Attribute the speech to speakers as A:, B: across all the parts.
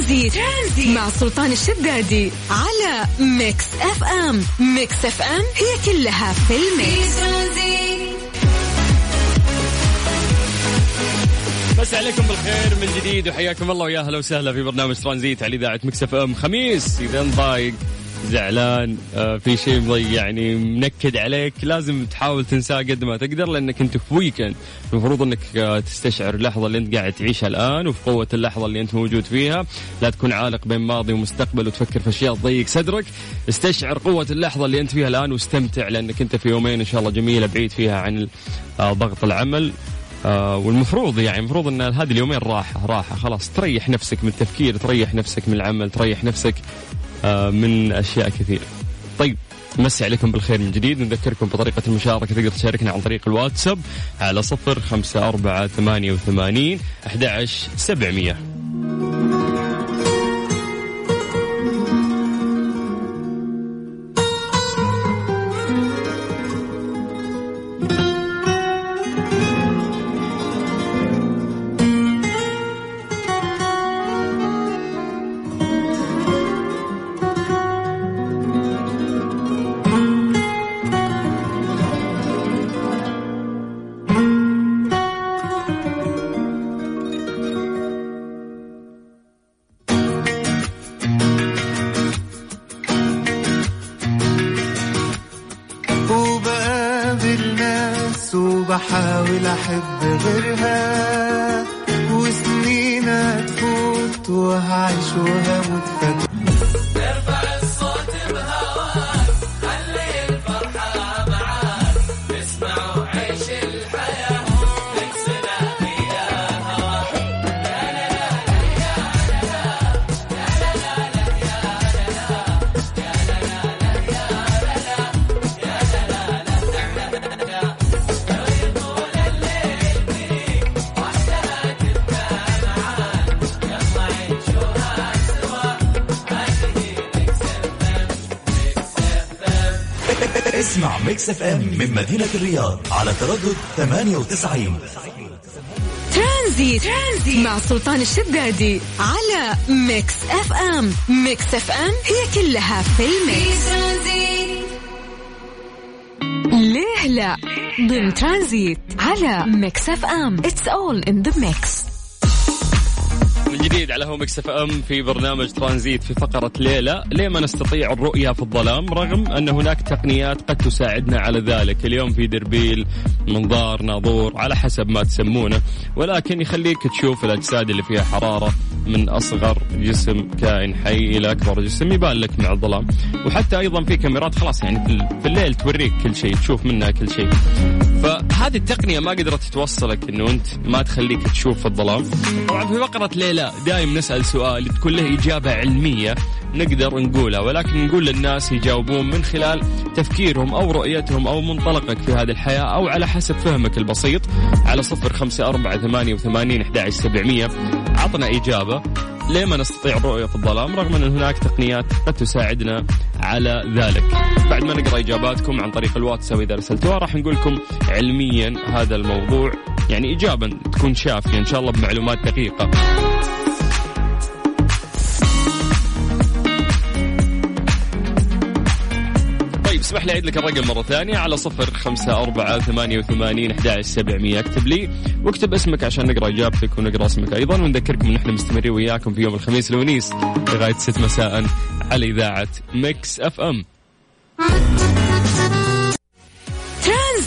A: Tranzit, Tranzit. مع سلطان الشدادي على Mix FM. Mix FM هي كلها في ال
B: mix. مسا عليكم بالخير من جديد وحياكم الله ويا أهلا وسهلا في برنامج ترانزيت على إذاعة Mix FM. خميس إذا ضايق زعلان آه، في شيء مضي يعني منكد عليك لازم تحاول تنساه قد ما تقدر لأنك أنت في weekend المفروض أنك آه، تستشعر اللحظة اللي أنت قاعد تعيشها الآن وفي قوة اللحظة اللي أنت موجود فيها. لا تكون عالق بين ماضي ومستقبل وتفكر في أشياء تضيق صدرك. استشعر قوة اللحظة اللي أنت فيها الآن واستمتع لأنك أنت في يومين إن شاء الله جميلة بعيد فيها عن آه، ضغط العمل. آه والمفروض يعني المفروض إن هذه اليومين راحة راحة خلاص. تريح نفسك من التفكير تريح نفسك من العمل تريح نفسك من أشياء كثيرة. طيب مسي عليكم بالخير من جديد. نذكركم بطريقة المشاركة. تقدر تشاركنا عن طريق الواتساب على صفر خمسة أربعة ثمانية وثمانين أحد سبعمية.
C: بحاول أحب غيرها وسنين تفوت وهعيش وهموت. فات
D: Mix FM من مدينة الرياض على تردد 98
A: Tranzit, Tranzit مع سلطان الشدادي على Mix FM. Mix FM هي كلها في ال mix. ليه لا؟ ضمن ترانزيت على Mix FM. It's all in the mix
B: جديد على هوا Mix FM في برنامج ترانزيت في فقرة ليه لا. ليه ما نستطيع الرؤية في الظلام؟ رغم أن هناك تقنيات قد تساعدنا على ذلك. اليوم في دربيل منظار ناظور على حسب ما تسمونه. ولكن يخليك تشوف الأجساد اللي فيها حرارة من أصغر جسم كائن حي إلى أكبر جسم يبان لك مع الظلام. وحتى أيضا في كاميرات خلاص يعني في الليل توريك كل شيء تشوف منها كل شيء. فهذه التقنية ما قدرت توصلك إنه أنت ما تخليك تشوف في الظلام. طبعا في فقرة ليلى دائما نسأل سؤال تكون له إجابة علمية نقدر نقولها ولكن نقول للناس يجاوبون من خلال تفكيرهم أو رؤيتهم أو منطلقك في هذه الحياة أو على حسب فهمك البسيط على صفر خمسة أربعة ثمانية وثمانين أحد سبعمية. عطنا إجابة. ليه ما نستطيع الرؤية في الظلام؟ رغم أن هناك تقنيات قد تساعدنا على ذلك. بعد ما نقرأ إجاباتكم عن طريق الواتساب إذا رسلتوها راح نقول لكم علميا هذا الموضوع. يعني إجابة تكون شافية إن شاء الله بمعلومات دقيقة. طيب اسمح لي أعيد لك الرقم مرة ثانية على صفر خمسة أربعة ثمانية وثمانين أحد سبعمية. اكتب لي واكتب اسمك عشان نقرأ إجابتك ونقرأ اسمك أيضا ونذكركم إن إحنا مستمرين وياكم في يوم الخميس الونيس لغاية 6 مساء على إذاعة Mix FM.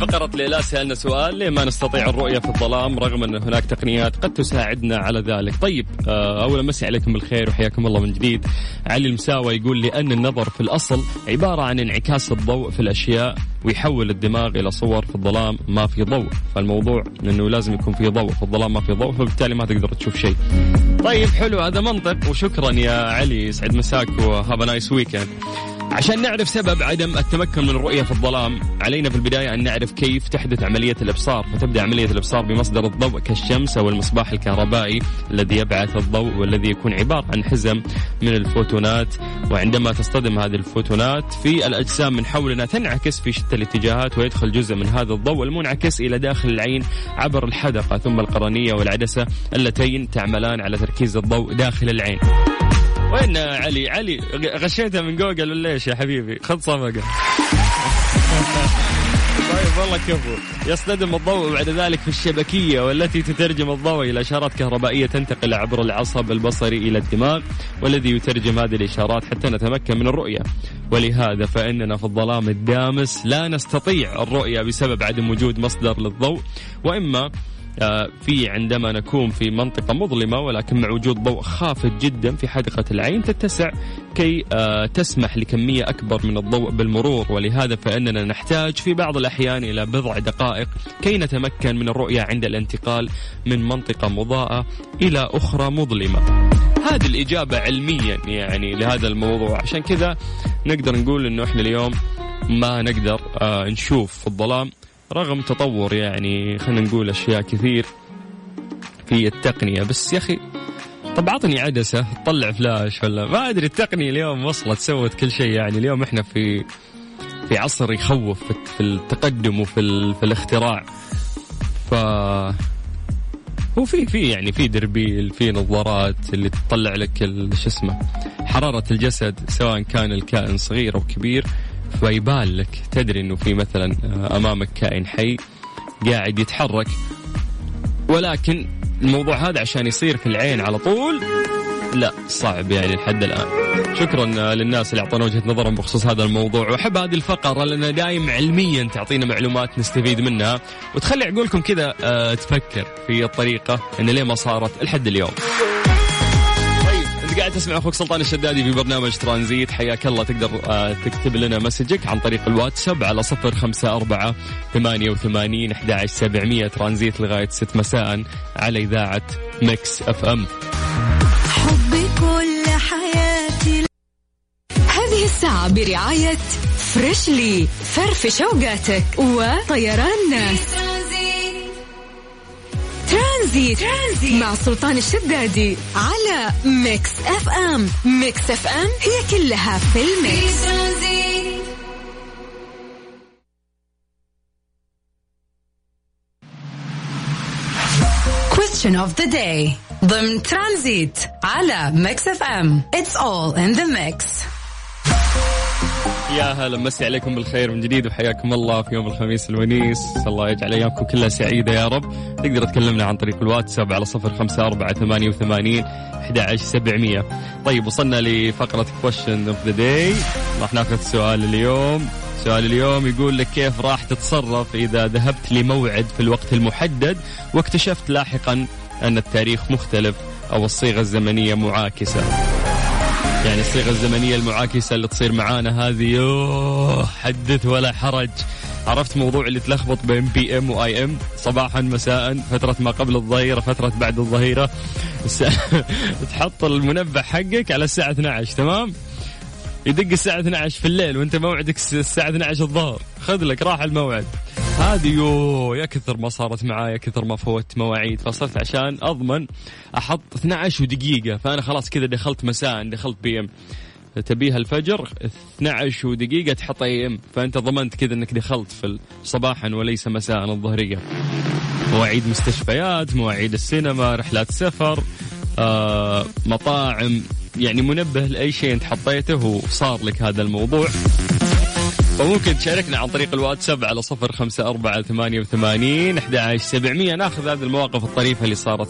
B: فقرة ليلى سألنا سؤال ليه ما نستطيع الرؤية في الظلام رغم أن هناك تقنيات قد تساعدنا على ذلك؟ طيب آه، أولا مسي عليكم بالخير وحياكم الله من جديد. علي المساوى يقول لأن النظر في الأصل عبارة عن انعكاس الضوء في الأشياء ويحول الدماغ إلى صور في الظلام ما في ضوء. فالموضوع أنه لازم يكون في ضوء في الظلام ما في ضوء فبالتالي ما تقدر تشوف شيء. طيب حلو هذا منطق وشكرا يا علي يسعد مساك و have nice weekend. عشان نعرف سبب عدم التمكن من الرؤية في الظلام علينا في البداية أن نعرف كيف تحدث عملية الإبصار فتبدأ عملية الإبصار بمصدر الضوء كالشمس أو المصباح الكهربائي الذي يبعث الضوء والذي يكون عبارة عن حزم من الفوتونات. وعندما تصطدم هذه الفوتونات في الأجسام من حولنا تنعكس في شتى الاتجاهات ويدخل جزء من هذا الضوء المنعكس إلى داخل العين عبر الحدقة ثم القرنية والعدسة اللتين تعملان على تركيز الضوء داخل العين. وين علي؟ علي غشيتها من جوجل ولا إيش يا حبيبي؟ خذ صفقة. طيب والله كفو. يصطدم الضوء بعد ذلك في الشبكية والتي تترجم الضوء إلى إشارات كهربائية تنتقل عبر العصب البصري إلى الدماغ والذي يترجم هذه الإشارات حتى نتمكن من الرؤية. ولهذا فإننا في الظلام الدامس لا نستطيع الرؤية بسبب عدم وجود مصدر للضوء. وإما في عندما نكون في منطقة مظلمة ولكن مع وجود ضوء خافت جدا في حدقة العين تتسع كي آه، تسمح لكمية أكبر من الضوء بالمرور. ولهذا فإننا نحتاج في بعض الأحيان إلى بضع دقائق كي نتمكن من الرؤية عند الانتقال من منطقة مضاءة إلى أخرى مظلمة. هذه الإجابة علميا يعني لهذا الموضوع. عشان كذا نقدر نقول أنه إحنا اليوم ما نقدر آه، نشوف في الظلام. رغم تطور يعني خلينا نقول أشياء كثير في التقنية. بس يا أخي طب عطني عدسة تطلع فلاش ولا؟ ما أدري التقنية اليوم وصلت سوت كل شيء يعني. اليوم إحنا في في عصر يخوف في التقدم وفي في الاختراع. ف هو في في يعني في دربيل في نظارات اللي تطلع لك شو اسمه حرارة الجسد سواء كان الكائن صغير أو كبير. فيبان لك. تدري إنه في مثلا آه، أمامك كائن حي قاعد يتحرك. ولكن الموضوع هذا عشان يصير في العين على طول لا صعب يعني لحد الآن. شكرا آه، للناس اللي أعطونا وجهة نظرهم بخصوص هذا الموضوع. وأحب هذه الفقرة لأن دايم علميا تعطينا معلومات نستفيد منها. وتخلي عقولكم كذا آه، تفكر في الطريقة إن ليه ما صارت لحد اليوم. قاعد تسمع أخوك سلطان الشدادي في برنامج ترانزيت. حياك الله. تقدر آه، تكتب لنا message ك عن طريق الواتساب على صفر خمسة أربعة ثمانية وثمانين أحد سبعمية. ترانزيت لغاية ست مساء على إذاعة Mix FM.
A: حبي كل حياتي. هذه الساعة برعاية Freshly. فرفش اوقاتك وطيران ناس. ترانزيت. ترانزيت مع سلطان الشدادي على Mix FM. Mix FM هي كلها في ال mix. Question of the day. ضمن ترانزيت على Mix FM. It's all in the mix.
B: يا هلا مسي عليكم بالخير من جديد وحياكم الله في يوم الخميس الونيس. الله يجعل أيامكم كلها سعيدة يا رب. تقدر تكلمنا عن طريق الواتساب على صفر خمسة أربعة ثمانية وثمانين سبعمية. طيب وصلنا لفقرة question of the day. راح ناخذ سؤال اليوم. سؤال اليوم يقول لك كيف راح تتصرف إذا ذهبت لموعد في الوقت المحدد واكتشفت لاحقا أن التاريخ مختلف أو الصيغة الزمنية معاكسة؟ يعني الصيغة الزمنية المعاكسة اللي تصير معانا هذه يوه حدث ولا حرج. عرفت موضوع اللي تلخبط بين PM و AM صباحا مساء فترة ما قبل الظهيرة فترة بعد الظهيرة. تحط المنبه حقك على الساعة 12 تمام؟ يدق الساعة 12 في الليل وانت موعدك الساعة 12 الظهر. خذ لك راح الموعد. هذه يوه يا كثر ما صارت معايا كثر ما فوت مواعيد. فصرت عشان أضمن أحط 12 ودقيقة. فأنا خلاص كذا دخلت مساء دخلت PM. تبيها الفجر 12 ودقيقة تحط إي إم. فأنت ضمنت كذا إنك دخلت في صباحا وليس مساء الظهرية. مواعيد مستشفيات مواعيد السينما رحلات سفر آه مطاعم. يعني منبه لأي شيء أنت حطيته وصار لك هذا الموضوع. فممكن تشاركنا عن طريق الواتساب على صفر خمسة أربعة ثمانية وثمانين أحد سبعمية. ناخذ هذه المواقف الطريفة اللي صارت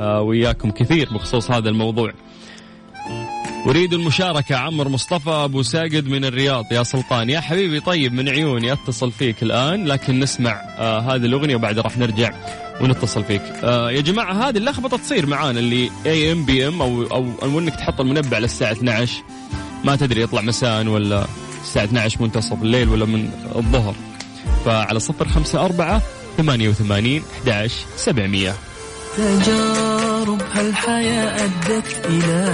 B: آه وياكم كثير بخصوص هذا الموضوع. أريد المشاركة عمر مصطفى أبو ساجد من الرياض. يا سلطان يا حبيبي طيب من عيوني أتصل فيك الآن لكن نسمع آه هذه الأغنية وبعد راح نرجع ونتصل فيك. آه يا جماعة هذه اللخبطة تصير معانا اللي AM PM أو, أو, أو أنك تحط المنبه على الساعة 12 ما تدري يطلع مساء ولا الساعة 12 منتصف الليل ولا من الظهر. فعلى صفر خمسة أربعة ثمانية وثمانين أحد سبعمية.
E: تجارب هالحياة أدت إلى